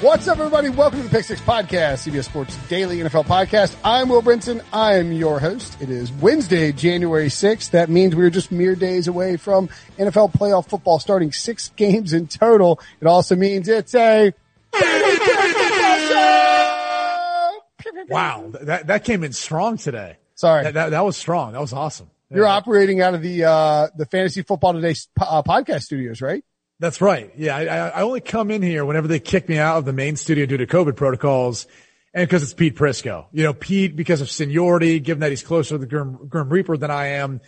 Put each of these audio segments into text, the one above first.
What's up, everybody? Welcome to the Pick Six Podcast, CBS Sports Daily NFL Podcast. I'm Will Brinson. I am your host. It is Wednesday, January 6th. That means we're just mere days away from NFL playoff football starting six games in total. It also means it's a Wow, that that came in strong today. Sorry, that, that, that was strong. That was awesome. You're yeah. operating out of the uh, the Fantasy Football Today uh, podcast studios, right? That's right. Yeah, I, I only come in here whenever they kick me out of the main studio due to COVID protocols, and because it's Pete Prisco. You know, Pete, because of seniority, given that he's closer to the Grim, Grim Reaper than I am,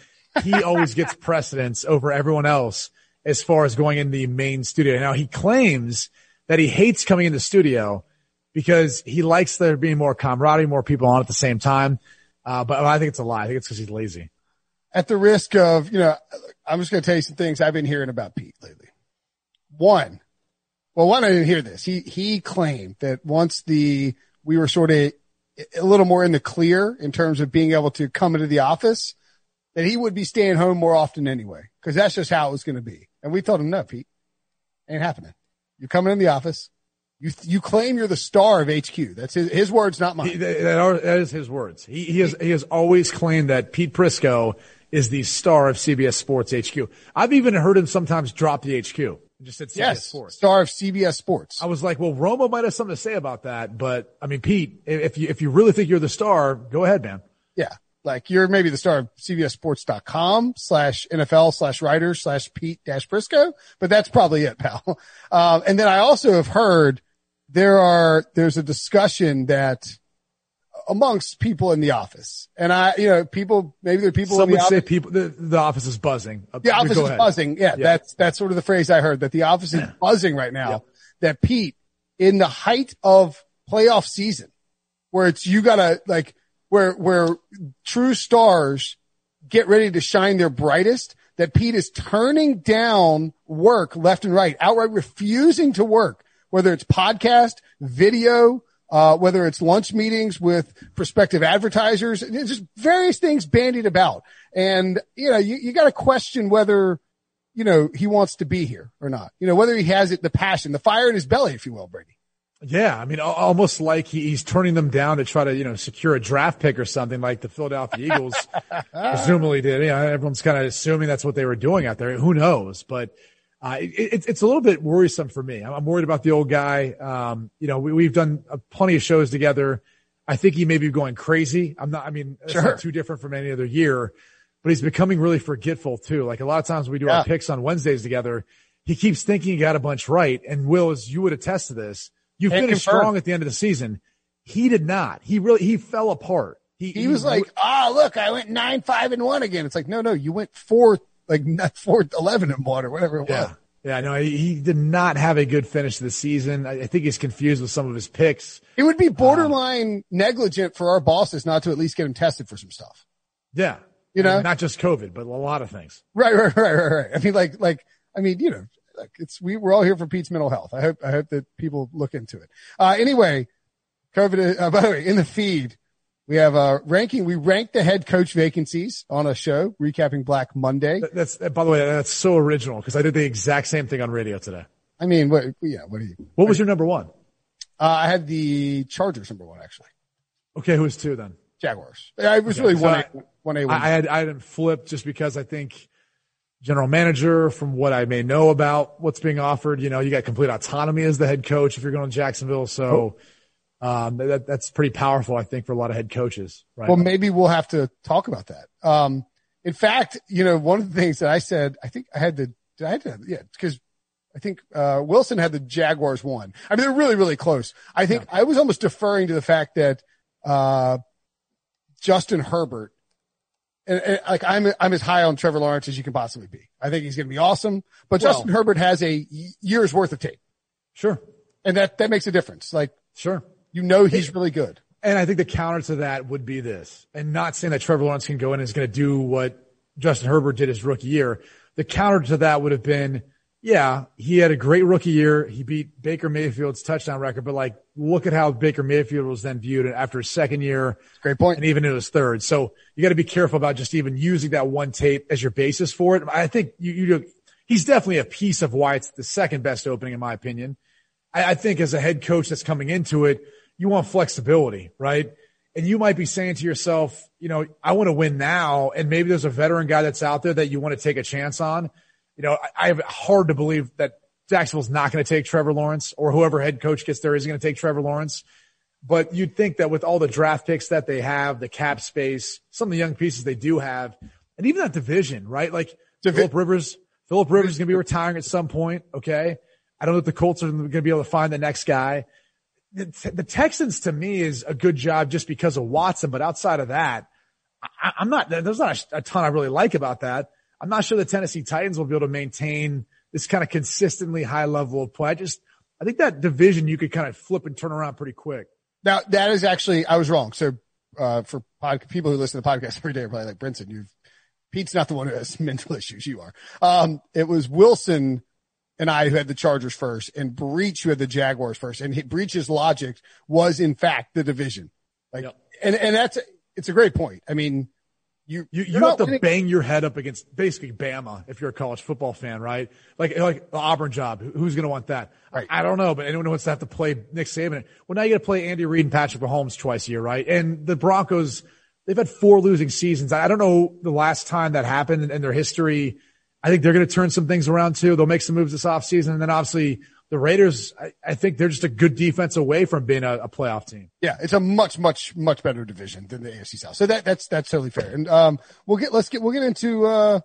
he always gets precedence over everyone else as far as going in the main studio. Now he claims that he hates coming in the studio because he likes there being more camaraderie, more people on at the same time. Uh, but I think it's a lie. I think it's because he's lazy. At the risk of, you know, I'm just going to tell you some things I've been hearing about Pete lately. One, well, one, I didn't hear this. He, he claimed that once the, we were sort of a little more in the clear in terms of being able to come into the office, that he would be staying home more often anyway, because that's just how it was going to be. And we told him, no, Pete, ain't happening. You're coming in the office. You, you claim you're the star of HQ. That's his, his words, not mine. He, that, are, that is his words. He, he has, he has always claimed that Pete Prisco is the star of CBS Sports HQ. I've even heard him sometimes drop the HQ just said CBS yes, Sports. Star of CBS Sports. I was like, well, Romo might have something to say about that, but I mean, Pete, if you if you really think you're the star, go ahead, man. Yeah, like you're maybe the star of CBSSports.com slash NFL slash writer slash Pete dash Prisco, but that's probably it, pal. Um, and then I also have heard there are there's a discussion that amongst people in the office. And I, you know, people, maybe there are people Some would say people, the, the office is buzzing. The office is ahead. buzzing. Yeah, yeah, That's, that's sort of the phrase I heard that the office is buzzing right now. Yeah. That Pete, in the height of playoff season, where it's, you gotta like, where, where true stars get ready to shine their brightest, that Pete is turning down work left and right, outright refusing to work, whether it's podcast, video, uh, whether it's lunch meetings with prospective advertisers, and just various things bandied about. And, you know, you, you got to question whether, you know, he wants to be here or not, you know, whether he has it, the passion, the fire in his belly, if you will, Brady. Yeah. I mean, almost like he's turning them down to try to, you know, secure a draft pick or something like the Philadelphia Eagles presumably did. You know, everyone's kind of assuming that's what they were doing out there. Who knows? But, uh, it, it's a little bit worrisome for me. I'm worried about the old guy. Um, you know, we, have done a plenty of shows together. I think he may be going crazy. I'm not, I mean, it's sure. not too different from any other year, but he's becoming really forgetful too. Like a lot of times we do yeah. our picks on Wednesdays together. He keeps thinking he got a bunch right. And Will, as you would attest to this, you Can't finished confirm. strong at the end of the season. He did not. He really, he fell apart. He, he, he was like, oh, look, I went nine, five and one again. It's like, no, no, you went four like not four eleven and one or whatever it yeah. was. Yeah, no, he, he, did not have a good finish to the season. I, I, think he's confused with some of his picks. It would be borderline um, negligent for our bosses not to at least get him tested for some stuff. Yeah. You know, not just COVID, but a lot of things. Right, right, right, right, right. I mean, like, like, I mean, you know, like it's, we, we're all here for Pete's mental health. I hope, I hope that people look into it. Uh, anyway, COVID, uh, by the way, in the feed, we have a ranking. We rank the head coach vacancies on a show, recapping Black Monday. That's by the way, that's so original because I did the exact same thing on radio today. I mean, what? Yeah, what do you? What was your number one? Uh, I had the Chargers number one actually. Okay, who was two then? Jaguars. I was Okay, really so one I- A, one A. I, one I had I had him flipped just because I think general manager, from what I may know about what's being offered, you know, you got complete autonomy as the head coach if you're going to Jacksonville. So um, that that's pretty powerful, I think, for a lot of head coaches. Right? Well, maybe we'll have to talk about that. Um, in fact, you know, one of the things that I said, I think I had the, did I had to, yeah, because I think, uh, Wilson had the Jaguars one. I mean, they're really, really close. I think I was almost deferring to the fact that, uh, Justin Herbert, and, and, like I'm, I'm as high on Trevor Lawrence as you can possibly be. I think he's going to be awesome, but Well- Justin Herbert has a year's worth of tape sure, and that, that makes a difference. Like, sure. You know, he's really good. And I think the counter to that would be this, and not saying that Trevor Lawrence can go in and is going to do what Justin Herbert did his rookie year. The counter to that would have been, yeah, he had a great rookie year. He beat Baker Mayfield's touchdown record, but like, look at how Baker Mayfield was then viewed after his second year Great point. and even in his third. So you got to be careful about just even using that one tape as your basis for it. I think you, you he's definitely a piece of why it's the second best opening in my opinion. I, I think as a head coach that's coming into it, you want flexibility, right? And you might be saying to yourself, you know, I want to win now. And maybe there's a veteran guy that's out there that you want to take a chance on. You know, I, I have hard to believe that Jacksonville's not going to take Trevor Lawrence or whoever head coach gets there is going to take Trevor Lawrence. But you'd think that with all the draft picks that they have, the cap space, some of the young pieces they do have, and even that division, right? Like Divi- Philip Rivers, Philip Rivers is going to be retiring at some point. Okay. I don't know if the Colts are going to be able to find the next guy. The, the Texans to me is a good job just because of Watson, but outside of that, I, I'm not, there's not a, a ton I really like about that. I'm not sure the Tennessee Titans will be able to maintain this kind of consistently high level of play. I just, I think that division you could kind of flip and turn around pretty quick. Now that is actually I was wrong. So uh, for pod, people who listen to the podcast every day are probably like Brinson, you've Pete's not the one who has mental issues. You are. Um, it was Wilson and I who had the Chargers first, and Breech who had the Jaguars first. And Breech's logic was in fact the division. Like, Yep. and and that's it's a great point. I mean, you You, you have to winning- bang your head up against basically Bama if you're a college football fan, right? Like, like the Auburn job. Who's going to want that? Right. I don't know, but anyone who wants to have to play Nick Saban. Well, now you got to play Andy Reid and Patrick Mahomes twice a year, right? And the Broncos, they've had four losing seasons. I don't know the last time that happened in their history. I think they're going to turn some things around too. They'll make some moves this offseason. And then obviously the Raiders, I, I think they're just a good defense away from being a, a playoff team. Yeah, it's a much, much, much better division than the AFC South. So that, that's, that's totally fair. And, um, we'll get, let's get, we'll get into, uh,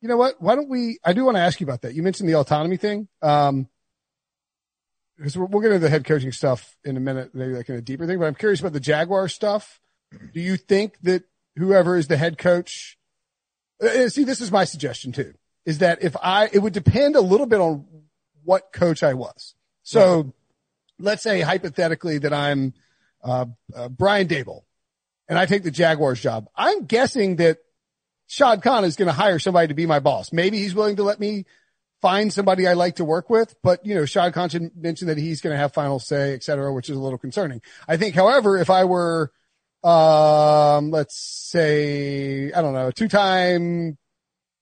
you know what? Why don't we, I do want to ask you about that. You mentioned the autonomy thing. Um, because we'll, we'll get into the head coaching stuff in a minute, maybe like in a deeper thing, but I'm curious about the Jaguar stuff. Do you think that whoever is the head coach, uh, see, this is my suggestion too, is that if I, it would depend a little bit on what coach I was. So let's say hypothetically that I'm, uh, uh, Brian Daboll and I take the Jaguars job. I'm guessing that Shad Khan is going to hire somebody to be my boss. Maybe he's willing to let me find somebody I like to work with, but you know, Shad Khan mentioned that he's going to have final say, et cetera, which is a little concerning. I think, however, if I were, um, let's say, I don't know, two time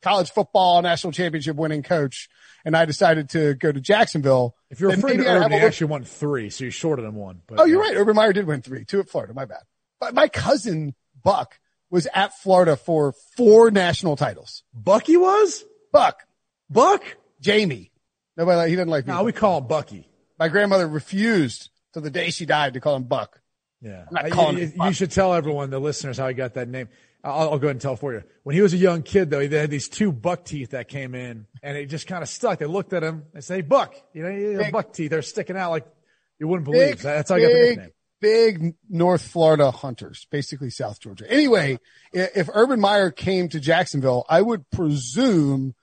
college football national championship winning coach, and I decided to go to Jacksonville. If you're afraid to Urban, he actually won three, so you shorted him one. But Oh, you're right. Urban Meyer did win three, two at Florida. My bad. But my cousin Buck was at Florida for four national titles. Bucky was? Buck, Buck? Jamie. Nobody, like, he doesn't like me. No, we call him Bucky. my grandmother refused to the day she died to call him Buck. Yeah. I'm not Uh, you, him you should tell everyone, the listeners, how he got that name. I'll, I'll go ahead and tell for you. When he was a young kid, though, he had these two buck teeth that came in, and it just kind of stuck. They looked at him and say, "Buck," you know, Big- buck teeth. They're sticking out like you wouldn't believe. Big, That's how I got the nickname. big North Florida hunters, basically South Georgia. Anyway, if Urban Meyer came to Jacksonville, I would presume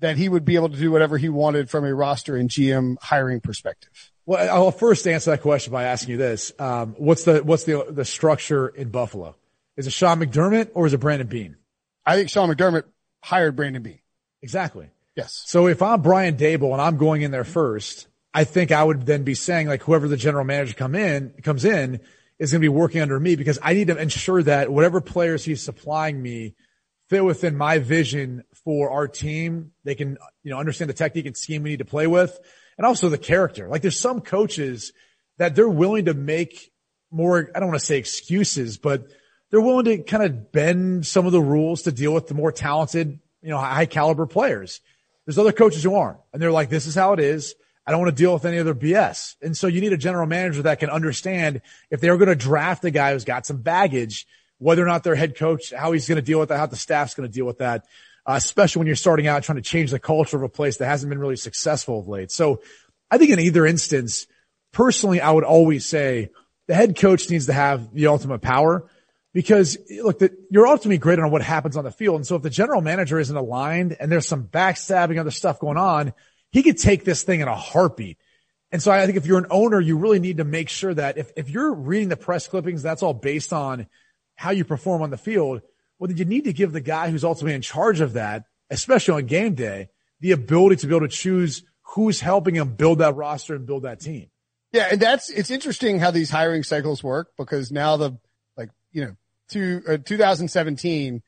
that he would be able to do whatever he wanted from a roster and GM hiring perspective. Well, I'll first answer that question by asking you this: um, What's the what's the the structure in Buffalo? Is it Sean McDermott or is it Brandon Beane? I think Sean McDermott hired Brandon Beane. Exactly. Yes. So if I'm Brian Daboll and I'm going in there first, I think I would then be saying like whoever the general manager come in comes in is going to be working under me because I need to ensure that whatever players he's supplying me fit within my vision for our team. They can, you know, understand the technique and scheme we need to play with. and also the character. Like there's some coaches that they're willing to make more, I don't want to say excuses, but they're willing to kind of bend some of the rules to deal with the more talented, you know, high caliber players. There's other coaches who aren't. And they're like, this is how it is. I don't want to deal with any other BS. And so you need a general manager that can understand if they're going to draft a guy who's got some baggage, whether or not their head coach, how he's going to deal with that, how the staff's going to deal with that, uh, especially when you're starting out trying to change the culture of a place that hasn't been really successful of late. So I think in either instance, personally, I would always say the head coach needs to have the ultimate power because look, the, you're ultimately graded on what happens on the field. And so if the general manager isn't aligned and there's some backstabbing, other stuff going on, he could take this thing in a heartbeat. And so I think if you're an owner, you really need to make sure that if, if you're reading the press clippings, that's all based on how you perform on the field. Well, then you need to give the guy who's ultimately in charge of that, especially on game day, the ability to be able to choose who's helping him build that roster and build that team. Yeah. And that's, it's interesting how these hiring cycles work because now the, like, you know, to uh, 2017,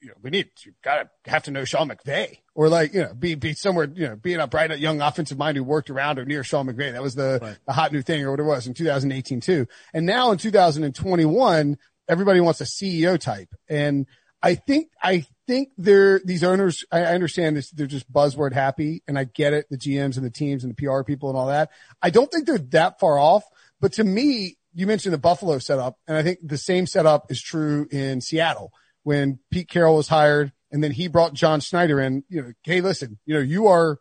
you know, we need, you gotta have to know Sean McVay or like, you know, be, be somewhere, you know, being a bright young offensive mind who worked around or near Sean McVay. That was the, right. the hot new thing or what it was in 2018 too. And now in 2021, everybody wants a CEO type. And I think, I think they're, these owners, I, I understand this, they're just buzzword happy and I get it. The GMs and the teams and the PR people and all that. I don't think they're that far off, but to me, you mentioned the Buffalo setup and I think the same setup is true in Seattle when Pete Carroll was hired and then he brought John Schneider in, you know, Hey, listen, you know, you are,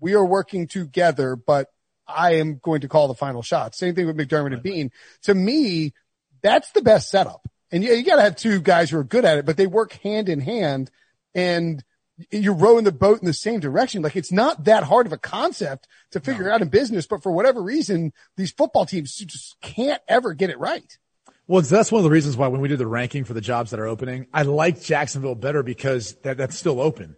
we are working together, but I am going to call the final shot. Same thing with McDermott and Beane. To me, that's the best setup. And yeah, you got to have two guys who are good at it, but they work hand in hand and you're rowing the boat in the same direction. Like it's not that hard of a concept to figure no. out in business, but for whatever reason, these football teams just can't ever get it right. Well, that's one of the reasons why when we did the ranking for the jobs that are opening, I like Jacksonville better because that, that's still open.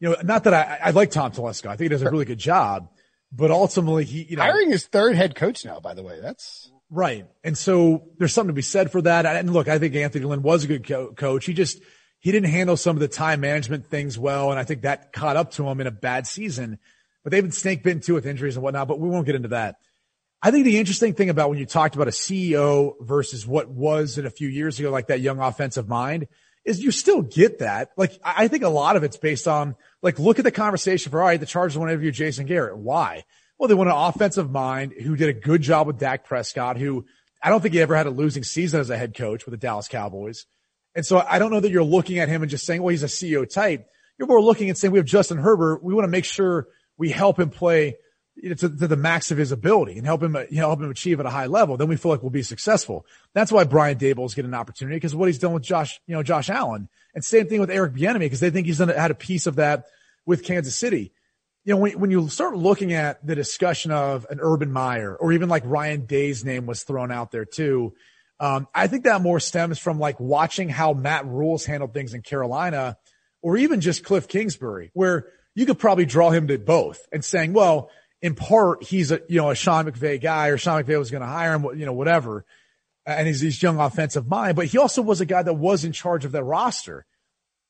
You know, not that I, I like Tom Telesco. I think he does a really good job, but ultimately he, you know, hiring his third head coach now, by the way, that's right. And so there's something to be said for that. And look, I think Anthony Lynn was a good co- coach. He just, he didn't handle some of the time management things well. And I think that caught up to him in a bad season, but they've been snake bitten too with injuries and whatnot, but we won't get into that. I think the interesting thing about when you talked about a CEO versus what was in a few years ago, like that young offensive mind is you still get that. Like I think a lot of it's based on like, look at the conversation for, all right, the Chargers want to interview Jason Garrett. Why? Well, they want an offensive mind who did a good job with Dak Prescott, who I don't think he ever had a losing season as a head coach with the Dallas Cowboys. And so I don't know that you're looking at him and just saying, well, he's a CEO type. You're more looking and saying, we have Justin Herbert. We want to make sure we help him play to, to, the max of his ability and help him, you know, help him achieve at a high level, then we feel like we'll be successful. That's why Brian Daboll is getting an opportunity because what he's done with Josh, you know, Josh Allen and same thing with Eric Bieniemy because they think he's done, had a piece of that with Kansas City. You know, when, when you start looking at the discussion of an Urban Meyer or even like Ryan Day's name was thrown out there too. Um, I think that more stems from like watching how Matt Rhule's handled things in Carolina or even just Cliff Kingsbury, where you could probably draw him to both and saying, well, in part, he's a, you know, a Sean McVay guy or Sean McVay was going to hire him, you know, whatever. And he's this young offensive mind, but he also was a guy that was in charge of that roster.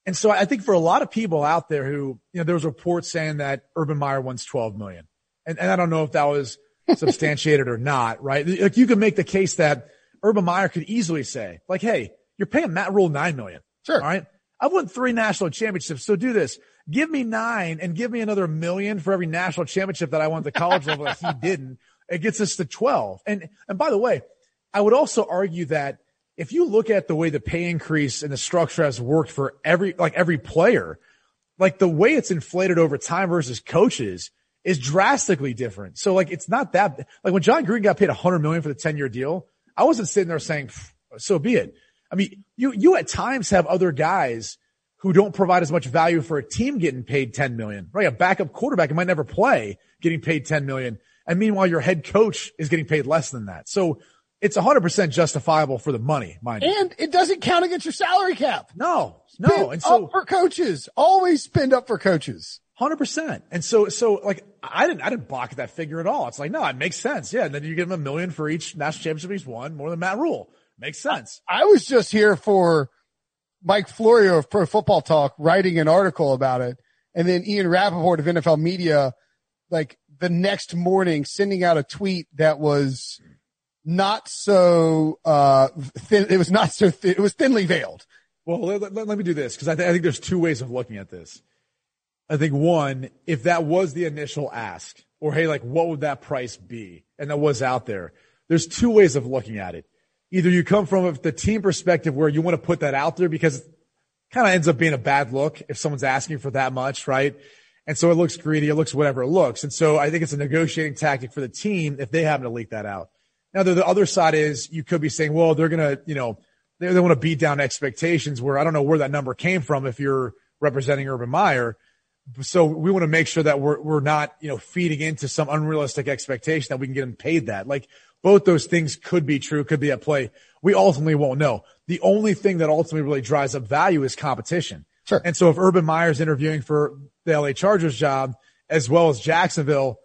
And so I think for a lot of people out there who, you know, there was reports saying that Urban Meyer wants 12 million. And, and I don't know if that was substantiated or not, right? Like you could make the case that Urban Meyer could easily say, like, hey, you're paying Matt Rhule 9 million. Sure. All right. I've won three national championships. So do this. Give me nine and give me another million for every national championship that I won at the college level that he didn't. It gets us to 12. And, and by the way, I would also argue that if you look at the way the pay increase and the structure has worked for every, like every player, like the way it's inflated over time versus coaches is drastically different. So like, it's not that, like when Jon Gruden got paid a hundred million for the 10 year deal, I wasn't sitting there saying, so be it. I mean, you, you at times have other guys who don't provide as much value for a team getting paid 10 million, right? A backup quarterback who might never play getting paid 10 million. And meanwhile, your head coach is getting paid less than that. So it's 100% justifiable for the money, mind you. And it doesn't count against your salary cap. No, no. Spend and so for coaches, always spend up for coaches. Hundred percent. And so, so like, I didn't, I didn't balk at that figure at all. It's like, no, it makes sense. Yeah. And then you give him a million for each national championship he's won, more than Matt Rhule. Makes sense. I, I was just here for Mike Florio of Pro Football Talk writing an article about it. And then Ian Rapoport of NFL Media, like the next morning sending out a tweet that was not so uh thin it was not so thin it was thinly veiled well let, let, let me do this because I, th- I think there's two ways of looking at this i think one if that was the initial ask or hey like what would that price be and that was out there there's two ways of looking at it either you come from the team perspective where you want to put that out there because it kind of ends up being a bad look if someone's asking for that much right and so it looks greedy. It looks whatever it looks. And so I think it's a negotiating tactic for the team if they happen to leak that out. Now the, the other side is you could be saying, well, they're going to, you know, they, they want to beat down expectations where I don't know where that number came from if you're representing Urban Meyer. So we want to make sure that we're, we're not, you know, feeding into some unrealistic expectation that we can get them paid that. Like both those things could be true, could be at play. We ultimately won't know. The only thing that ultimately really drives up value is competition. Sure. And so if Urban Meyer's interviewing for the LA Chargers job as well as Jacksonville,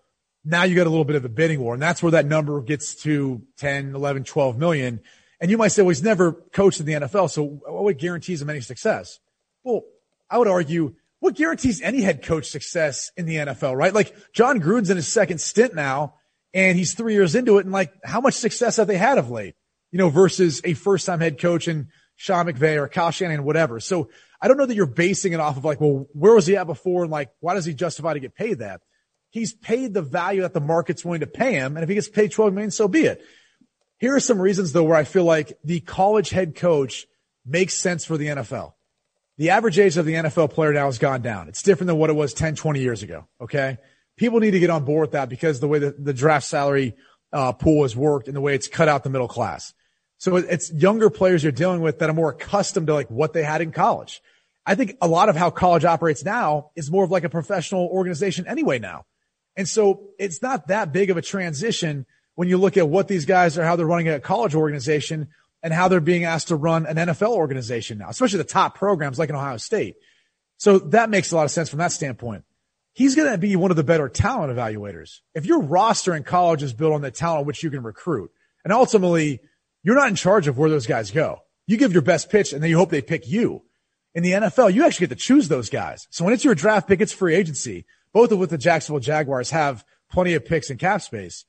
now you got a little bit of a bidding war. And that's where that number gets to 10, 11, 12 million. And you might say, well, he's never coached in the NFL. So what guarantees him any success? Well, I would argue what guarantees any head coach success in the NFL, right? Like Jon Gruden's in his second stint now and he's three years into it. And like how much success have they had of late, you know, versus a first time head coach and Sean McVay or Kyle Shanahan, whatever. So I don't know that you're basing it off of like, well, where was he at before? And like, why does he justify to get paid that? He's paid the value that the market's willing to pay him. And if he gets paid 12 million, so be it. Here are some reasons though where I feel like the college head coach makes sense for the NFL. The average age of the NFL player now has gone down. It's different than what it was 10, 20 years ago. Okay. People need to get on board with that because the way the, the draft salary uh, pool has worked and the way it's cut out the middle class. So it's younger players you're dealing with that are more accustomed to like what they had in college. I think a lot of how college operates now is more of like a professional organization anyway now. And so it's not that big of a transition when you look at what these guys are, how they're running a college organization and how they're being asked to run an NFL organization now, especially the top programs like in Ohio State. So that makes a lot of sense from that standpoint. He's going to be one of the better talent evaluators. If your roster in college is built on the talent which you can recruit, and ultimately you're not in charge of where those guys go. You give your best pitch and then you hope they pick you. In the NFL, you actually get to choose those guys. So when it's your draft pick, it's free agency. Both of which the Jacksonville Jaguars have plenty of picks and cap space.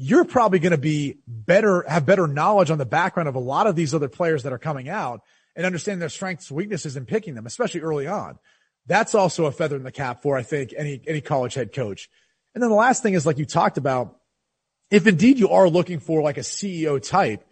You're probably going to be better, have better knowledge on the background of a lot of these other players that are coming out and understand their strengths, weaknesses and picking them, especially early on. That's also a feather in the cap for, I think, any, any college head coach. And then the last thing is like you talked about, if indeed you are looking for like a CEO type,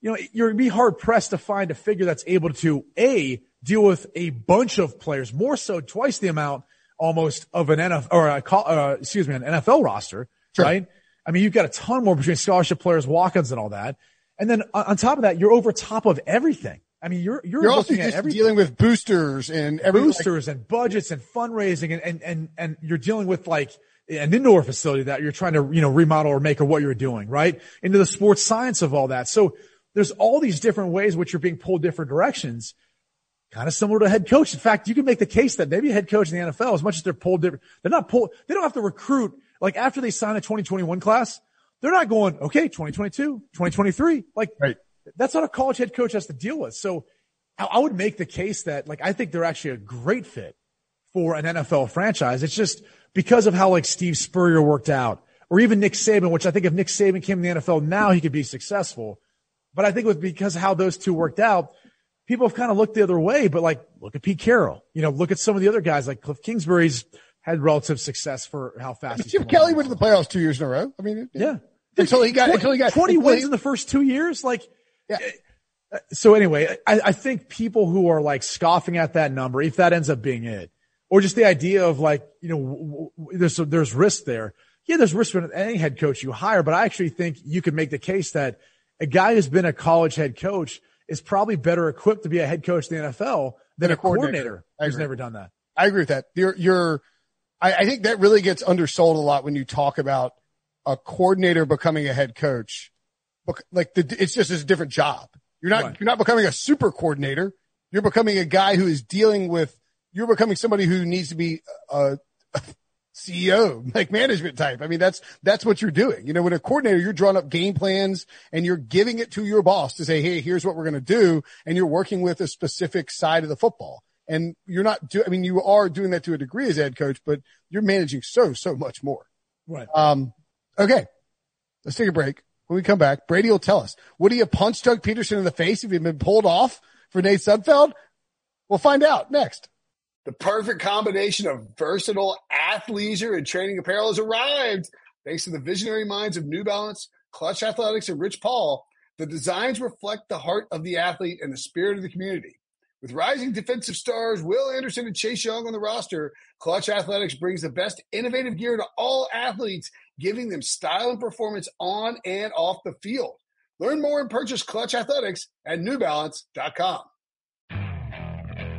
you know, you're gonna be hard pressed to find a figure that's able to a deal with a bunch of players, more so twice the amount almost of an NFL or a, uh, excuse me, an NFL roster, sure. right? I mean, you've got a ton more between scholarship players, walk-ons, and all that. And then on top of that, you're over top of everything. I mean, you're you're, you're also just everything. dealing with boosters and every, boosters like, and budgets and fundraising and, and and and you're dealing with like an indoor facility that you're trying to you know remodel or make or what you're doing right into the sports science of all that. So there's all these different ways which you're being pulled different directions kind of similar to a head coach. In fact, you can make the case that maybe a head coach in the NFL, as much as they're pulled different, they're not pulled, they don't have to recruit, like after they sign a 2021 class, they're not going, okay, 2022, 2023. Like right. that's not a college head coach has to deal with. So I would make the case that like, I think they're actually a great fit for an NFL franchise. It's just because of how like Steve Spurrier worked out or even Nick Saban, which I think if Nick Saban came to the NFL now, he could be successful. But I think it was because of how those two worked out people have kind of looked the other way, but like, look at Pete Carroll. You know, look at some of the other guys like Cliff Kingsbury's had relative success for how fast. Chip Kelly went to the playoffs two years in a row. I mean, yeah. Until he got, 20, until he got 20 wins in the first two years. Like, yeah. Uh, so anyway, I, I think people who are like scoffing at that number, if that ends up being it, or just the idea of like, you know, there's, there's risk there. Yeah, there's risk for any head coach you hire, but I actually think you could make the case that a guy who's been a college head coach is probably better equipped to be a head coach in the NFL than a, a coordinator, coordinator who's never done that. I agree with that. You're, you're, I, I think that really gets undersold a lot when you talk about a coordinator becoming a head coach. Like the, it's just a different job. You're not, right. you're not becoming a super coordinator. You're becoming a guy who is dealing with, you're becoming somebody who needs to be a, CEO, like management type. I mean, that's, that's what you're doing. You know, when a coordinator, you're drawing up game plans and you're giving it to your boss to say, Hey, here's what we're going to do. And you're working with a specific side of the football. And you're not do, I mean, you are doing that to a degree as head coach, but you're managing so, so much more. Right. Um, okay. Let's take a break. When we come back, Brady will tell us, would he have punched Doug Pederson in the face if he'd been pulled off for Nate Sudfeld? We'll find out next. The perfect combination of versatile athleisure and training apparel has arrived. Thanks to the visionary minds of New Balance, Clutch Athletics, and Rich Paul, the designs reflect the heart of the athlete and the spirit of the community. With rising defensive stars Will Anderson and Chase Young on the roster, Clutch Athletics brings the best innovative gear to all athletes, giving them style and performance on and off the field. Learn more and purchase Clutch Athletics at newbalance.com.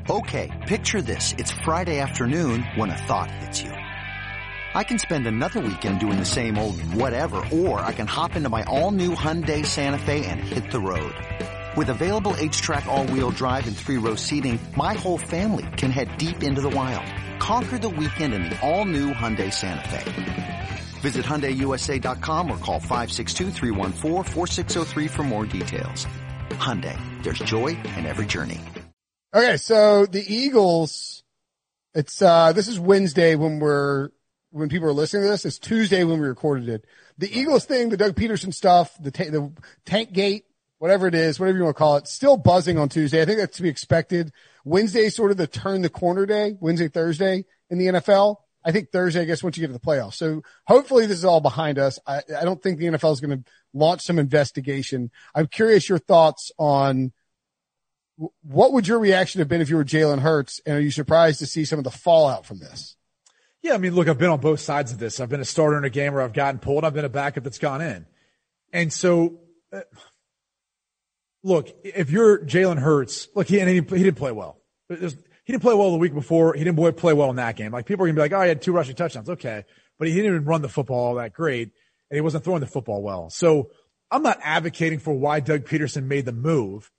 Okay, picture this. It's Friday afternoon when a thought hits you. I can spend another weekend doing the same old whatever, or I can hop into my all new Hyundai Santa Fe and hit the road. With available H-Track all-wheel drive and three-row seating, my whole family can head deep into the wild. Conquer the weekend in the all-new Hyundai Santa Fe. Visit HyundaiUSA.com or call 562 for more details. Hyundai, there's joy in every journey. Okay, so the Eagles, it's, uh, this is Wednesday when we're, when people are listening to this. It's Tuesday when we recorded it. The Eagles thing, the Doug Pederson stuff, the, ta- the tank gate, whatever it is, whatever you want to call it, still buzzing on Tuesday. I think that's to be expected. Wednesday sort of the turn the corner day, Wednesday, Thursday in the NFL. I think Thursday, I guess, once you get to the playoffs. So hopefully this is all behind us. I, I don't think the NFL is going to launch some investigation. I'm curious your thoughts on what would your reaction have been if you were Jalen Hurts? And are you surprised to see some of the fallout from this? Yeah, I mean, look, I've been on both sides of this. I've been a starter in a game where I've gotten pulled. I've been a backup that's gone in. And so, uh, look, if you're Jalen Hurts, look, he, and he, he didn't play well. There's, he didn't play well the week before. He didn't play well in that game. Like people are gonna be like, oh, he had two rushing touchdowns. Okay. But he didn't even run the football all that great and he wasn't throwing the football well. So I'm not advocating for why Doug Pederson made the move.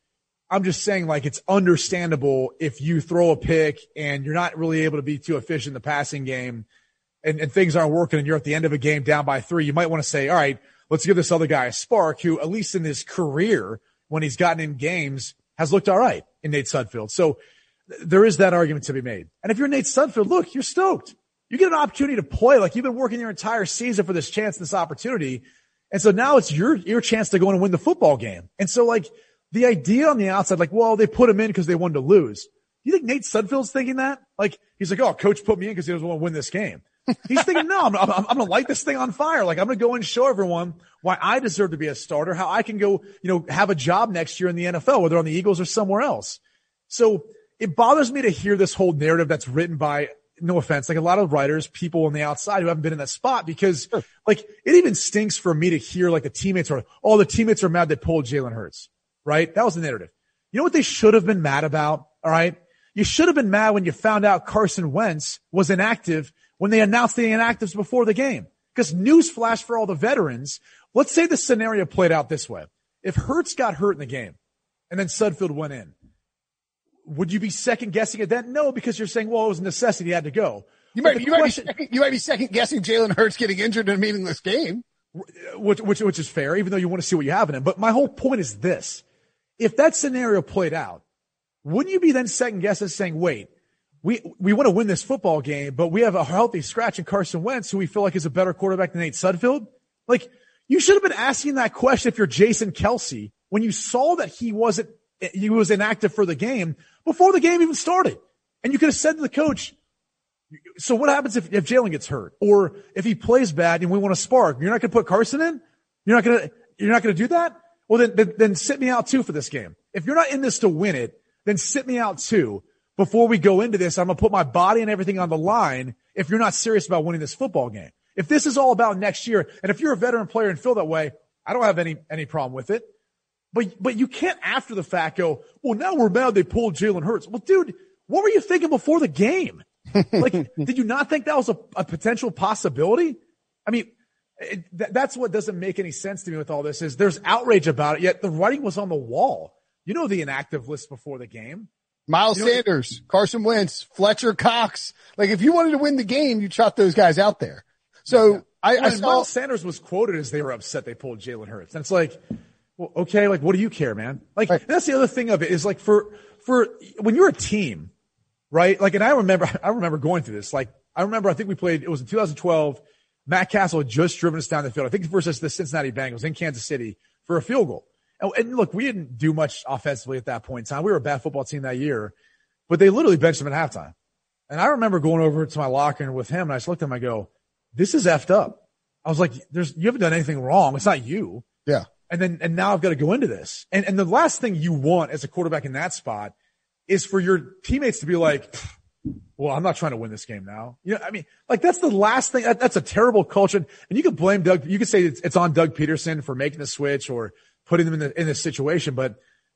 I'm just saying like it's understandable if you throw a pick and you're not really able to be too efficient in the passing game and, and things aren't working and you're at the end of a game down by three. You might want to say, all right, let's give this other guy a spark who at least in his career, when he's gotten in games has looked all right in Nate Sudfeld. So there is that argument to be made. And if you're Nate Sudfeld, look, you're stoked. You get an opportunity to play like you've been working your entire season for this chance, this opportunity. And so now it's your, your chance to go and win the football game. And so like the idea on the outside, like, well, they put him in because they wanted to lose. You think Nate Sudfeld's thinking that? Like, he's like, oh, coach put me in because he doesn't want to win this game. He's thinking, no, I'm, I'm, I'm going to light this thing on fire. Like, I'm going to go and show everyone why I deserve to be a starter, how I can go, you know, have a job next year in the NFL, whether on the Eagles or somewhere else. So it bothers me to hear this whole narrative that's written by no offense, like a lot of writers, people on the outside who haven't been in that spot because sure. like it even stinks for me to hear like the teammates are, oh, the teammates are mad that pulled Jalen Hurts, right? That was the narrative. You know what they should have been mad about? All right. You should have been mad when you found out Carson Wentz was inactive when they announced the inactives before the game. Because newsflash for all the veterans, let's say the scenario played out this way. If Hurts got hurt in the game and then Sudfeld went in, would you be second guessing it then? No, because you're saying, well, it was a necessity. He had to go. You might, you, question, might be second, you might be second guessing Jalen Hurts getting injured in a meaningless game. Which, which, which is fair, even though you want to see what you have in him. But my whole point is this. If that scenario played out, wouldn't you be then second guessing saying, wait, we, we want to win this football game, but we have a healthy scratch in Carson Wentz, who we feel like is a better quarterback than Nate Sudfeld? Like, you should have been asking that question if you're Jason Kelce when you saw that he wasn't, he was inactive for the game before the game even started. And you could have said to the coach, so what happens if, if Jalen gets hurt or if he plays bad and we want to spark? You're not going to put Carson in? You're not going to, you're not going to do that? Well, then, then, then sit me out too for this game. If you're not in this to win it, then sit me out too. Before we go into this, I'm going to put my body and everything on the line if you're not serious about winning this football game. If this is all about next year, and if you're a veteran player and feel that way, I don't have any, any problem with it. But, but you can't after the fact go, well, now we're mad they pulled Jalen Hurts. Well, dude, what were you thinking before the game? like, did you not think that was a, a potential possibility? I mean, it, th- that's what doesn't make any sense to me with all this is there's outrage about it, yet the writing was on the wall. You know the inactive list before the game. Miles you know, Sanders, Carson Wentz, Fletcher Cox. Like if you wanted to win the game, you trot those guys out there. So yeah. I, I saw Miles Sanders was quoted as they were upset they pulled Jalen Hurts. And it's like, well, okay, like what do you care, man? Like right. that's the other thing of it is like for for when you're a team, right? Like, and I remember I remember going through this. Like I remember I think we played it was in 2012. Matt Cassel had just driven us down the field. I think versus the Cincinnati Bengals in Kansas City for a field goal. And, and look, we didn't do much offensively at that point in time. We were a bad football team that year, but they literally benched him at halftime. And I remember going over to my locker with him and I just looked at him, and I go, this is effed up. I was like, there's, you haven't done anything wrong. It's not you. Yeah. And then, and now I've got to go into this. And, and the last thing you want as a quarterback in that spot is for your teammates to be like, well, I'm not trying to win this game now. You know, I mean, like that's the last thing. That, that's a terrible culture. And you can blame Doug. You can say it's, it's on Doug Pederson for making the switch or putting them in the, in this situation, but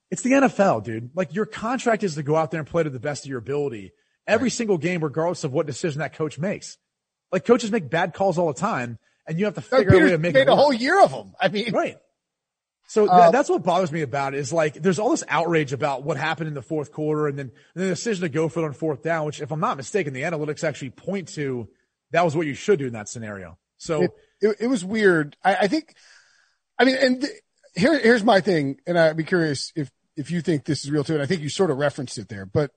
it's the NFL, dude. Like your contract is to go out there and play to the best of your ability every right. single game, regardless of what decision that coach makes. Like coaches make bad calls all the time and you have to figure out a way to make made a whole year of them. I mean, right. So uh, that's what bothers me about it is like there's all this outrage about what happened in the fourth quarter and then the decision to go for it on fourth down, which if I'm not mistaken, the analytics actually point to that was what you should do in that scenario. So it, it, it was weird. I, I, think, I mean, and th- here, here's my thing. And I'd be curious if, if you think this is real too. And I think you sort of referenced it there, but,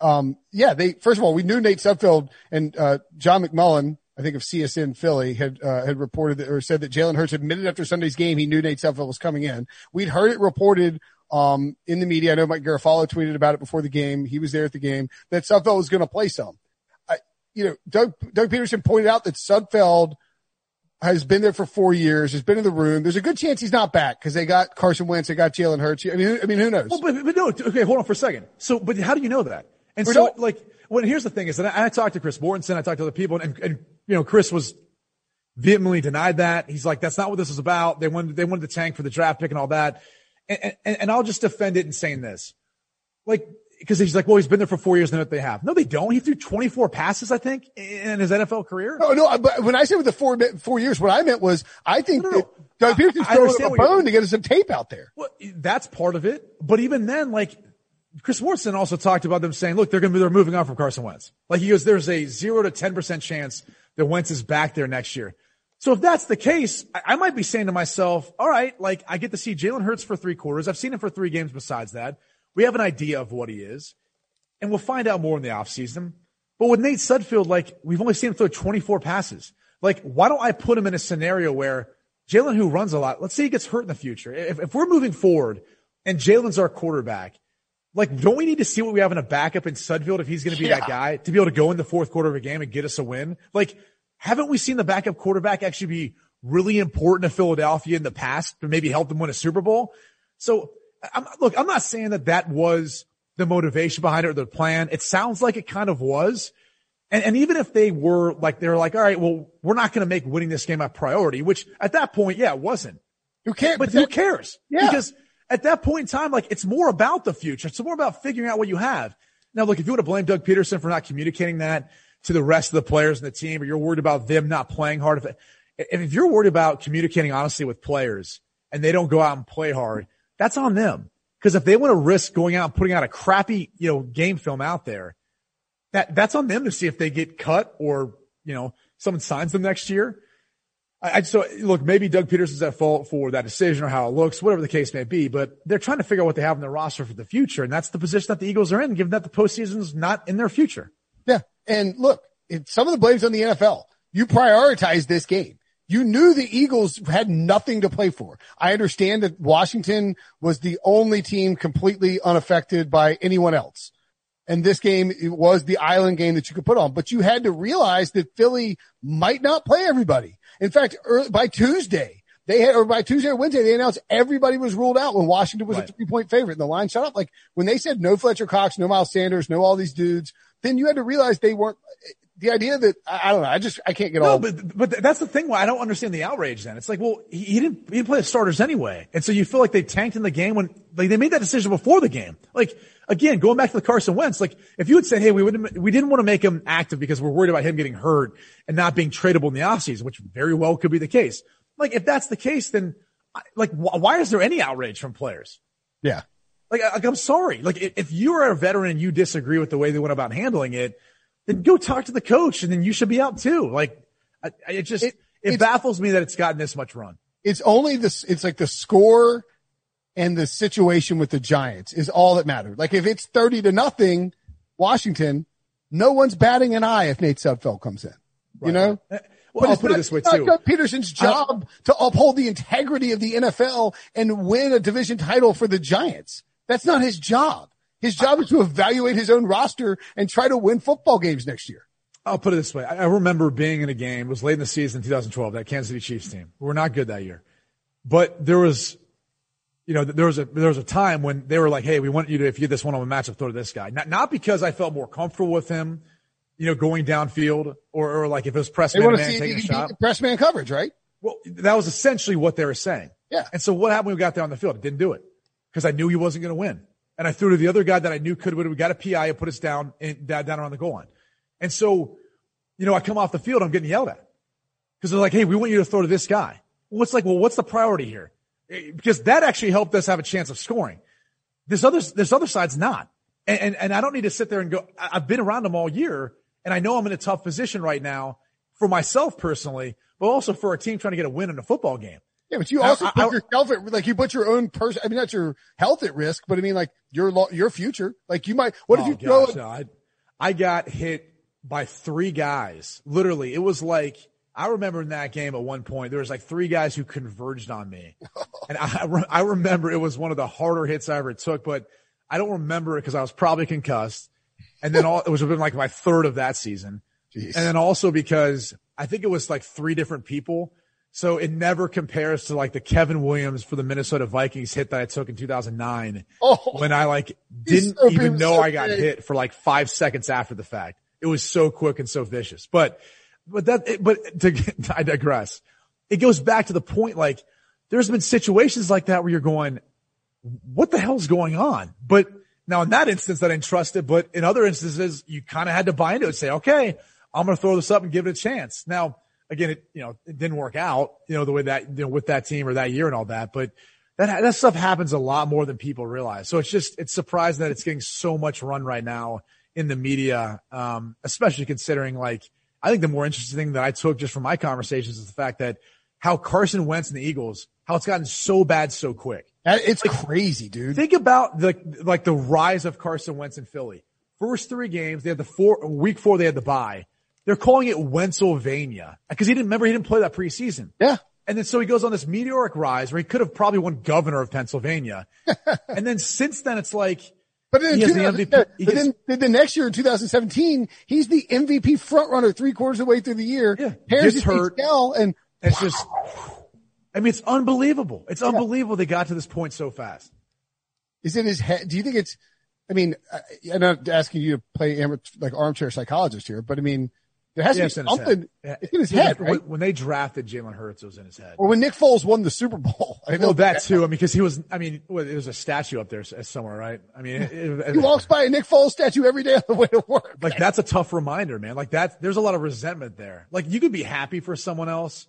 um, yeah, they, first of all, we knew Nate Sudfeld and, uh, John McMullen I think of CSN Philly had uh, had reported that, or said that Jalen Hurts admitted after Sunday's game he knew Nate Sudfeld was coming in. We'd heard it reported um, in the media. I know Mike Garafolo tweeted about it before the game. He was there at the game that Sudfeld was going to play some. I, you know, Doug Doug Pederson pointed out that Sudfeld has been there for four years, has been in the room. There's a good chance he's not back because they got Carson Wentz, they got Jalen Hurts. I mean, I mean, who knows? Well, but, but no, okay, hold on for a second. So, but how do you know that? And so, like, well, here's the thing is that I, I talked to Chris Mortensen, I talked to other people, and, and you know, Chris was vehemently denied that. He's like, that's not what this is about. They wanted, they wanted the tank for the draft pick and all that. And, and, and I'll just defend it in saying this. Like, because he's like, well, he's been there for four years. Know what they have. No, they don't. He threw 24 passes, I think, in his NFL career. No, no. But when I said with the four four years, what I meant was I think no, no, no. Doug Pederson's throwing a bone to get us some tape out there. Well, that's part of it. But even then, like Chris Watson also talked about them saying, look, they're going to be, they're moving on from Carson Wentz. Like he goes, there's a zero to 10% chance that Wentz is back there next year. So if that's the case, I might be saying to myself, all right, like I get to see Jalen Hurts for three quarters. I've seen him for three games besides that. We have an idea of what he is and we'll find out more in the offseason. But with Nate Sudfeld, like we've only seen him throw 24 passes. Like why don't I put him in a scenario where Jalen who runs a lot, let's say he gets hurt in the future. If, if we're moving forward and Jalen's our quarterback, like don't we need to see what we have in a backup in Sudfield if he's going to be yeah. that guy to be able to go in the fourth quarter of a game and get us a win? Like haven't we seen the backup quarterback actually be really important to Philadelphia in the past to maybe help them win a Super Bowl? So I'm, look, I'm not saying that that was the motivation behind it or the plan. It sounds like it kind of was. And, and even if they were like, they were like, all right, well, we're not going to make winning this game a priority, which at that point, yeah, it wasn't. Who cares? But who cares? Yeah. Because at that point in time, like it's more about the future. It's more about figuring out what you have. Now, look, if you want to blame Doug Pederson for not communicating that, to the rest of the players in the team or you're worried about them not playing hard. If, if you're worried about communicating honestly with players and they don't go out and play hard, that's on them. Cause if they want to risk going out and putting out a crappy, you know, game film out there, that, that's on them to see if they get cut or, you know, someone signs them next year. I, I so look, maybe Doug Pederson's at fault for that decision or how it looks, whatever the case may be, but they're trying to figure out what they have in their roster for the future. And that's the position that the Eagles are in, given that the postseason's not in their future. Yeah. And look, some of the blame's on the NFL. You prioritize this game. You knew the Eagles had nothing to play for. I understand that Washington was the only team completely unaffected by anyone else. And this game was the island game that you could put on, but you had to realize that Philly might not play everybody. In fact, early, by Tuesday, they had, or by Tuesday or Wednesday, they announced everybody was ruled out when Washington was right. a three point favorite and the line shut up. Like when they said no Fletcher Cox, no Miles Sanders, no all these dudes, then you had to realize they weren't, the idea that I don't know, I just I can't get no, all. but but that's the thing. Why I don't understand the outrage. Then it's like, well, he, he, didn't he didn't play the starters anyway, and so you feel like they tanked in the game when like they made that decision before the game. Like again, going back to the Carson Wentz, like if you had said, hey, we wouldn't we didn't want to make him active because we're worried about him getting hurt and not being tradable in the offseason, which very well could be the case. Like if that's the case, then like why is there any outrage from players? Yeah. Like, like I'm sorry. Like if you are a veteran and you disagree with the way they went about handling it then go talk to the coach and then you should be out too. Like I, it just, it, it baffles me that it's gotten this much run. It's only this, it's like the score and the situation with the Giants is all that mattered. Like if it's 30 to nothing, Washington, no one's batting an eye if Nate Sudfeld comes in, right. you know? Eh, well, Well, but I'll put not, it this way too. Doug Pederson's job to uphold the integrity of the NFL and win a division title for the Giants. That's not his job. His job is to evaluate his own roster and try to win football games next year. I'll put it this way. I remember being in a game, it was late in the season, 2012, that Kansas City Chiefs team. We were not good that year, but there was, you know, there was a, there was a time when they were like, Hey, we want you to, if you get this one on a matchup, throw to this guy. Not, not because I felt more comfortable with him, you know, going downfield or, or like if it was press man man taking a shot. press man coverage, right? Well, that was essentially what they were saying. Yeah. And so what happened when we got there on the field? I didn't do it because I knew he wasn't going to win. And I threw to the other guy that I knew could. We got a PI and put us down in, down, around the goal line. And so, you know, I come off the field, I'm getting yelled at because they're like, Hey, we want you to throw to this guy. What's like, well, what's the priority here? Eh, Because that actually helped us have a chance of scoring. This other, this other side's not. And, and, and I don't need to sit there and go, I've been around them all year and I know I'm in a tough position right now for myself personally, but also for our team trying to get a win in a football game. Yeah, but you also I- put I- yourself at like you put your own person. I mean, not your health at risk, but I mean like your lo- your future. Like you might. What if Oh, you throw gosh, it? no, I, I got hit by three guys. Literally, it was like I remember in that game at one point there was like three guys who converged on me, and I re- I remember it was one of the harder hits I ever took, but I don't remember it because I was probably concussed, and then all it was been like my third of that season, Jeez. and then also because I think it was like three different people. So it never compares to like the Kevin Williams for the Minnesota Vikings hit that I took in 2009 Oh, when I like didn't so even know so I got big. hit for like five seconds after the fact. It was so quick and so vicious. But, but that, it- but to, I digress. It goes back to the point like there's been situations like that where you're going, what the hell's going on? But now in that instance that I entrusted, but in other instances you kind of had to buy into it and say, okay, I'm going to throw this up and give it a chance. Now, again, it, you know, it didn't work out, you know, the way that, you know, with that team or that year and all that, but that, that stuff happens a lot more than people realize. So it's just, it's surprising that it's getting so much run right now in the media. Um, especially considering like, I think the more interesting thing that I took just from my conversations is the fact that how Carson Wentz and the Eagles, how it's gotten so bad so quick. It's crazy, dude. Think about the like the rise of Carson Wentz in Philly. First three games, they had the four week four, they had the bye. They're calling it Wentzylvania because he didn't remember he didn't play that preseason. Yeah. And then so he goes on this meteoric rise where he could have probably won governor of Pennsylvania. and then since then it's like But then, He has the 2000 MVP. but He then the next year in 2017, he's the MVP front runner three quarters of the way through the year. Yeah. Gets hurt. ACL and it's just I mean it's unbelievable. It's unbelievable they got to this point so fast. is in his head. Do you think it's? I mean, I'm not asking you to play amateur, like armchair psychologist here, but I mean, there has Yeah, to be something. head. It's in his Yeah, head, when- right? When they drafted Jalen Hurts, it was in his head. Or when Nick Foles won the Super Bowl, I know Well, that too. I mean, because he was. I mean, what, there was a statue up there somewhere, right? I mean, it, it- He walks by a Nick Foles statue every day on the way to work. like that's a tough reminder, man. Like that, there's a lot of resentment there. Like you could be happy for someone else,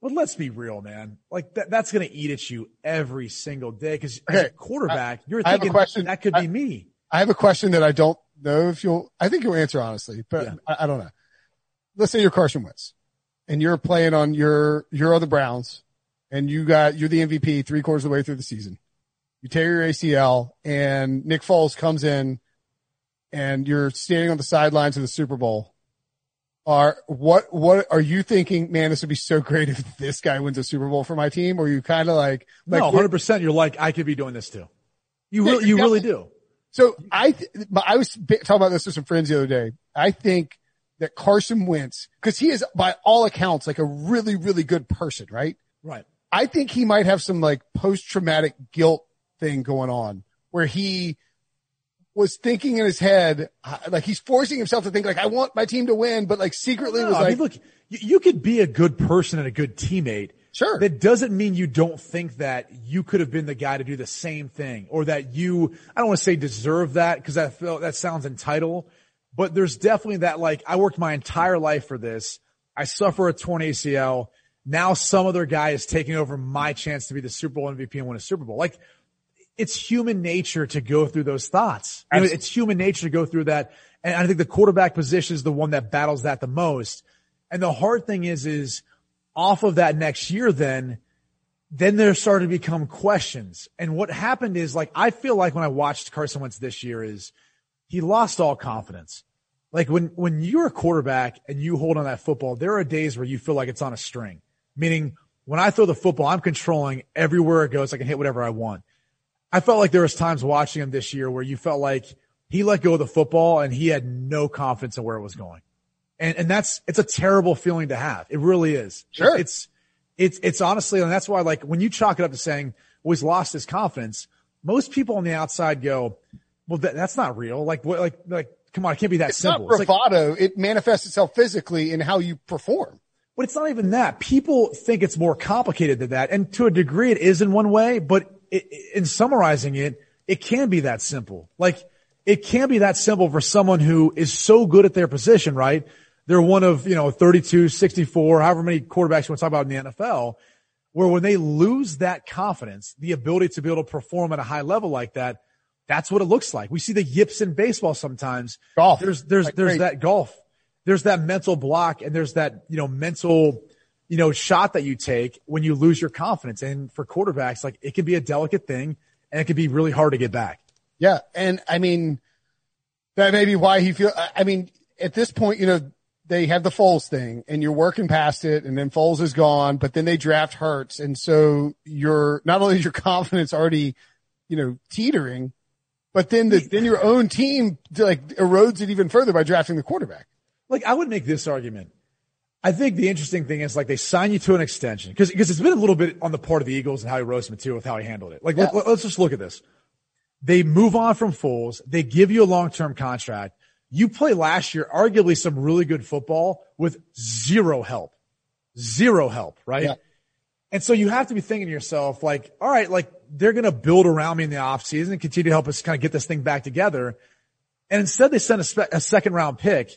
but let's be real, man. Like that, that's going to eat at you every single day. Cause Okay. a quarterback, you're I a thinking that could be me. I have a question that I don't know if you'll, I think you'll answer honestly, but Yeah. I, I don't know. Let's say you're Carson Wentz and you're playing on your, your other Browns and you got, you're the MVP three quarters of the way through the season. You tear your ACL and Nick Foles comes in and you're standing on the sidelines of the Super Bowl. Are what, what are you thinking? Man, this would be so great if this guy wins a Super Bowl for my team. Or you kind of like, like no, 100. percent You're like, I could be doing this too. You really, you really do. So I, th- I was talking about this with some friends the other day. I think that Carson Wentz, cause he is by all accounts like a really, really good person, right? Right. I think he might have some like post traumatic guilt thing going on where he was thinking in his head, uh, like he's forcing himself to think like, I want my team to win, but like secretly No, was I like, mean, look, you, you could be a good person and a good teammate. Sure. That doesn't mean you don't think that you could have been the guy to do the same thing or that you, I don't want to say deserve that because that felt, that sounds entitled, but there's definitely that like, I worked my entire life for this. I suffer a torn ACL. Now some other guy is taking over my chance to be the Super Bowl MVP and win a Super Bowl. Like it's human nature to go through those thoughts. You know, it's human nature to go through that. And I think the quarterback position is the one that battles that the most. And the hard thing is, is off of that next year, then, then there started to become questions. And what happened is like, I feel like when I watched Carson Wentz this year is he lost all confidence. like when, when you're a quarterback and you hold on that football, there are days where you feel like it's on a string, meaning when I throw the football, I'm controlling everywhere it goes. I can hit whatever I want. I felt like there was times watching him this year where you felt like he let go of the football and he had no confidence in where it was going. And, and that's, it's a terrible feeling to have. It really is. Sure. It's, it's, it's honestly, and that's why like when you chalk it up to saying, well, he's lost his confidence, most people on the outside go, well, that, that's not real. Like what, like, like, come on, it can't be that simple. it's simple. Not bravado. Like, it manifests itself physically in how you perform. But it's not even that. People think it's more complicated than that. And to a degree it is in one way, but it, in summarizing it, it can be that simple. Like it can be that simple for someone who is so good at their position, right? They're one of, you know, 32, 64, however many quarterbacks you want to talk about in the NFL, where when they lose that confidence, the ability to be able to perform at a high level like that, that's what it looks like. We see the yips in baseball sometimes. Golf. There's, there's, like there's great. that golf. There's that mental block and there's that, you know, mental, you know, shot that you take when you lose your confidence. And for quarterbacks, like it can be a delicate thing and it can be really hard to get back. Yeah. And I mean, that may be why he feel, I mean, at this point, you know, they have the Foles thing and you're working past it and then Foles is gone, but then they draft Hurts. And so you're not only is your confidence already, you know, teetering, but then the, then your own team like erodes it even further by drafting the quarterback. Like I would make this argument. I think the interesting thing is like they sign you to an extension because because it's been a little bit on the part of the Eagles and how he rose material with how he handled it. Like Yeah. let, us just look at this. They move on from Foles. They give you a long term contract. You play last year, arguably some really good football with zero help, zero help, right? Yeah. And so you have to be thinking to yourself, like, all right, like they're going to build around me in the offseason and continue to help us kind of get this thing back together. And instead they send a, spe- a second round pick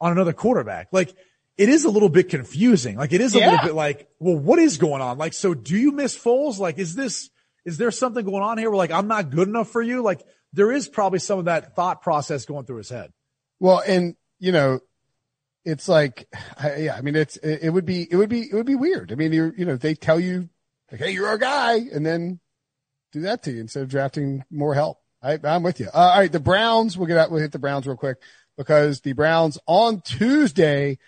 on another quarterback. Like it is a little bit confusing. Like it is a Yeah. little bit like, well, what is going on? Like, so do you miss Foles? Like, is this, is there something going on here where like, I'm not good enough for you? Like there is probably some of that thought process going through his head. Well, and you know, it's like, I- yeah, I mean, it's, it, it would be, it would be, it would be weird. I mean, you're, you know, they tell you like, Hey, you're our guy and then do that to you instead of drafting more help. I, I'm with you. Uh, all right. The Browns, we'll get out, we'll hit the Browns real quick because the Browns on Tuesday,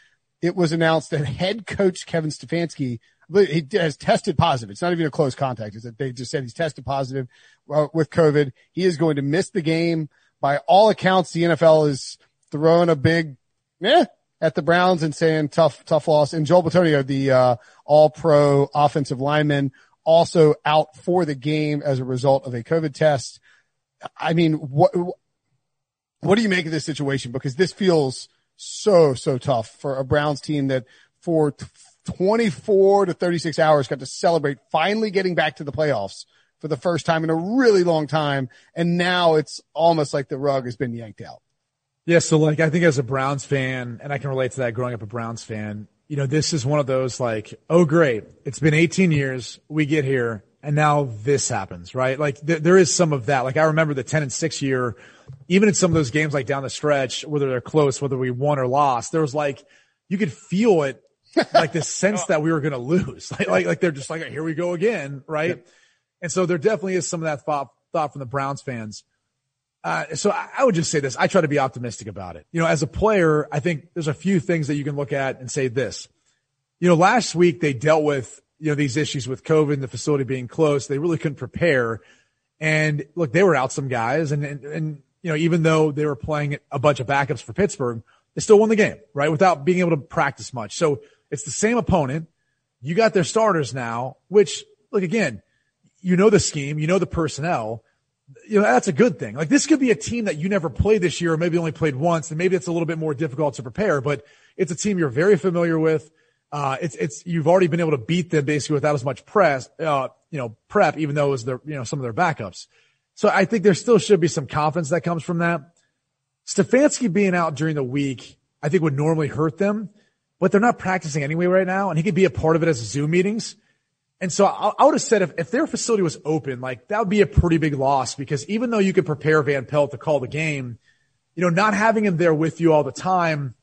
it was announced that head coach Kevin Stefanski, he has tested positive. It's not even a close contact. It's that they just said he's tested positive uh, with COVID. He is going to miss the game. By all accounts, the NFL is throwing a big, eh, at the Browns and saying tough, tough loss. And Joel Bitonio, the, uh, all pro offensive lineman, also out for the game as a result of a COVID test. I mean, what, what do you make of this situation? Because this feels so, so tough for a Browns team that for t- 24 to 36 hours got to celebrate finally getting back to the playoffs for the first time in a really long time. And now it's almost like the rug has been yanked out. Yeah, so like I think as a Browns fan, and I can relate to that growing up a Browns fan, you know, this is one of those like, oh great, it's been 18 years, we get here, and now this happens, right? Like th- there is some of that. Like I remember the 10 and 6 year, even in some of those games like down the stretch, whether they're close, whether we won or lost, there was like, you could feel it, like this sense that we were going to lose. Like, like, like they're just like, here we go again, right? And so there definitely is some of that thought, thought from the Browns fans. Uh, so I, I would just say this. I try to be optimistic about it. You know, as a player, I think there's a few things that you can look at and say this. You know, last week they dealt with, you know, these issues with COVID and the facility being closed. They really couldn't prepare. And look, they were out some guys and, and, and, you know, even though they were playing a bunch of backups for Pittsburgh, they still won the game, right? Without being able to practice much. So it's the same opponent. You got their starters now, which look again, you know the scheme, you know the personnel you know, that's a good thing. Like this could be a team that you never played this year or maybe only played once and maybe it's a little bit more difficult to prepare, but it's a team you're very familiar with. Uh, it's, it's, you've already been able to beat them basically without as much press, uh, you know, prep, even though it was their, you know, some of their backups. So I think there still should be some confidence that comes from that. Stefanski being out during the week, I think would normally hurt them, but they're not practicing anyway right now. And he could be a part of it as Zoom meetings. And so I, I would have said if, if their facility was open, like that would be a pretty big loss because even though you could prepare Van Pelt to call the game, you know, not having him there with you all the time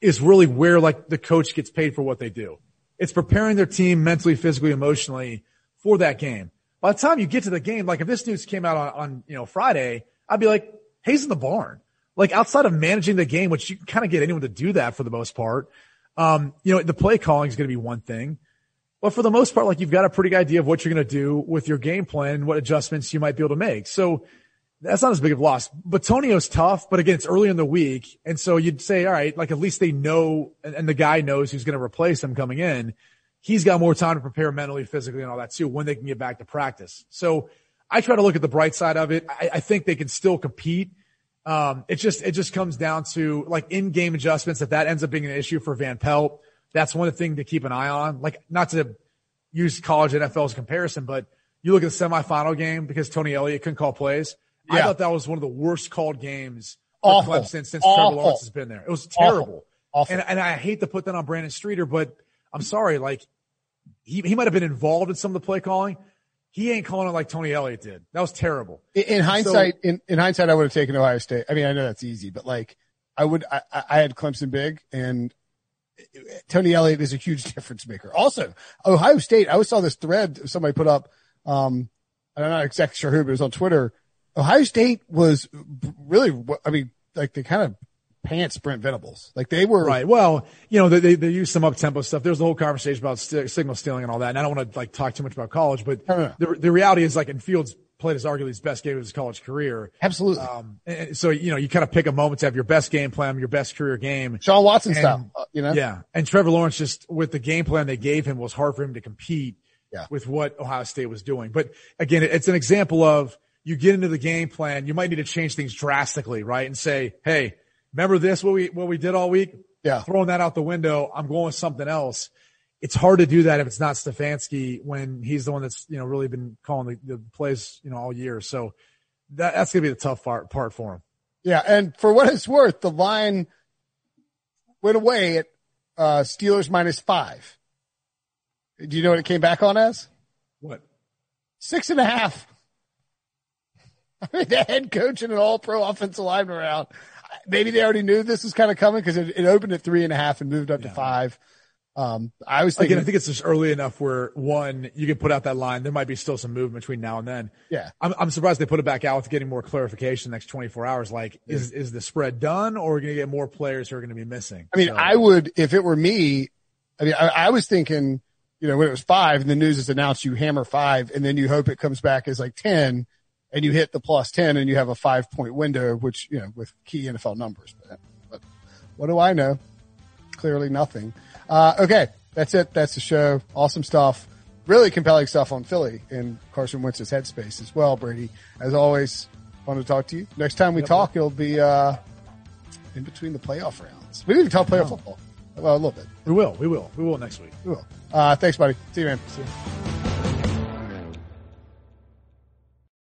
is really where like the coach gets paid for what they do. It's preparing their team mentally, physically, emotionally for that game. By the time you get to the game, like if this news came out on, on you know, Friday, I'd be like, hay's in the barn. like outside of managing the game, which you kind of get anyone to do that for the most part. Um, you know, the play calling is going to be one thing, but for the most part, like you've got a pretty good idea of what you're going to do with your game plan and what adjustments you might be able to make. So that's not as big of a loss. Bitonio's tough, but again, it's early in the week. And so you'd say, all right, like at least they know and, the guy knows who's going to replace him coming in. He's got more time to prepare mentally, physically and all that too when they can get back to practice. So I try to look at the bright side of it. I, I think they can still compete. Um, it just, it just comes down to like in-game adjustments. If that ends up being an issue for Van Pelt, that's one of the thing to keep an eye on. Like not to use college NFL as a comparison, but you look at the semifinal game because Tony Elliott couldn't call plays. Yeah. I thought that was one of the worst called games for Clemson since Awful. Trevor Lawrence has been there. It was terrible. Awful. And, and I hate to put that on Brandon Streeter, but I'm sorry. Like he, he might have been involved in some of the play calling, he ain't calling it like Tony Elliott did. That was terrible. In, in hindsight, so, in, in hindsight, I would have taken Ohio State. I mean, I know that's easy, but like I would, I, I had Clemson big and Tony Elliott is a huge difference maker. Also, Ohio State, I always saw this thread somebody put up. Um, I'm not exactly sure who, but it was on Twitter. Ohio State was really, I mean, like they kind of pants Brent Venables. Like they were right. Well, you know, they they, they use some up tempo stuff. There's the whole conversation about st- signal stealing and all that. And I don't want to like talk too much about college, but the the reality is like in Fields played his arguably his best game of his college career. Absolutely. Um, so you know, you kind of pick a moment to have your best game plan, your best career game. Deshaun Watson and, style, uh, you know. Yeah, and Trevor Lawrence just with the game plan they gave him was hard for him to compete. Yeah. with what Ohio State was doing. But again, it's an example of you get into the game plan, you might need to change things drastically, right? And say, hey remember this, what we, what we did all week? Yeah. Throwing that out the window. I'm going with something else. It's hard to do that if it's not Stefanski when he's the one that's, you know, really been calling the, the plays, you know, all year. So that, that's going to be the tough part, part for him. Yeah. And for what it's worth, the line went away at, uh, Steelers minus five. Do you know what it came back on as? What? Six and a half. I mean, the head coach and an all pro offensive lineman around maybe they already knew this was kind of coming because it, it, opened at three and a half and moved up yeah. to five. Um, I was thinking, Again, I think it's just early enough where one, you can put out that line. There might be still some movement between now and then. Yeah. I'm, I'm surprised they put it back out with getting more clarification next 24 hours. Like, yeah. is, is the spread done or are we going to get more players who are going to be missing? I mean, so, I would, if it were me, I mean, I, I was thinking, you know, when it was five and the news is announced, you hammer five and then you hope it comes back as like 10 and you hit the plus 10 and you have a five point window, which, you know, with key NFL numbers. But, but what do I know? Clearly nothing. Uh, okay. That's it. That's the show. Awesome stuff. Really compelling stuff on Philly and Carson Wentz's headspace as well, Brady. As always, fun to talk to you. Next time we yep. talk, it'll be, uh, in between the playoff rounds. We didn't even talk playoff football. Well, a little bit. We will. We will. We will next week. We will. Uh, thanks, buddy. See you, man. See you.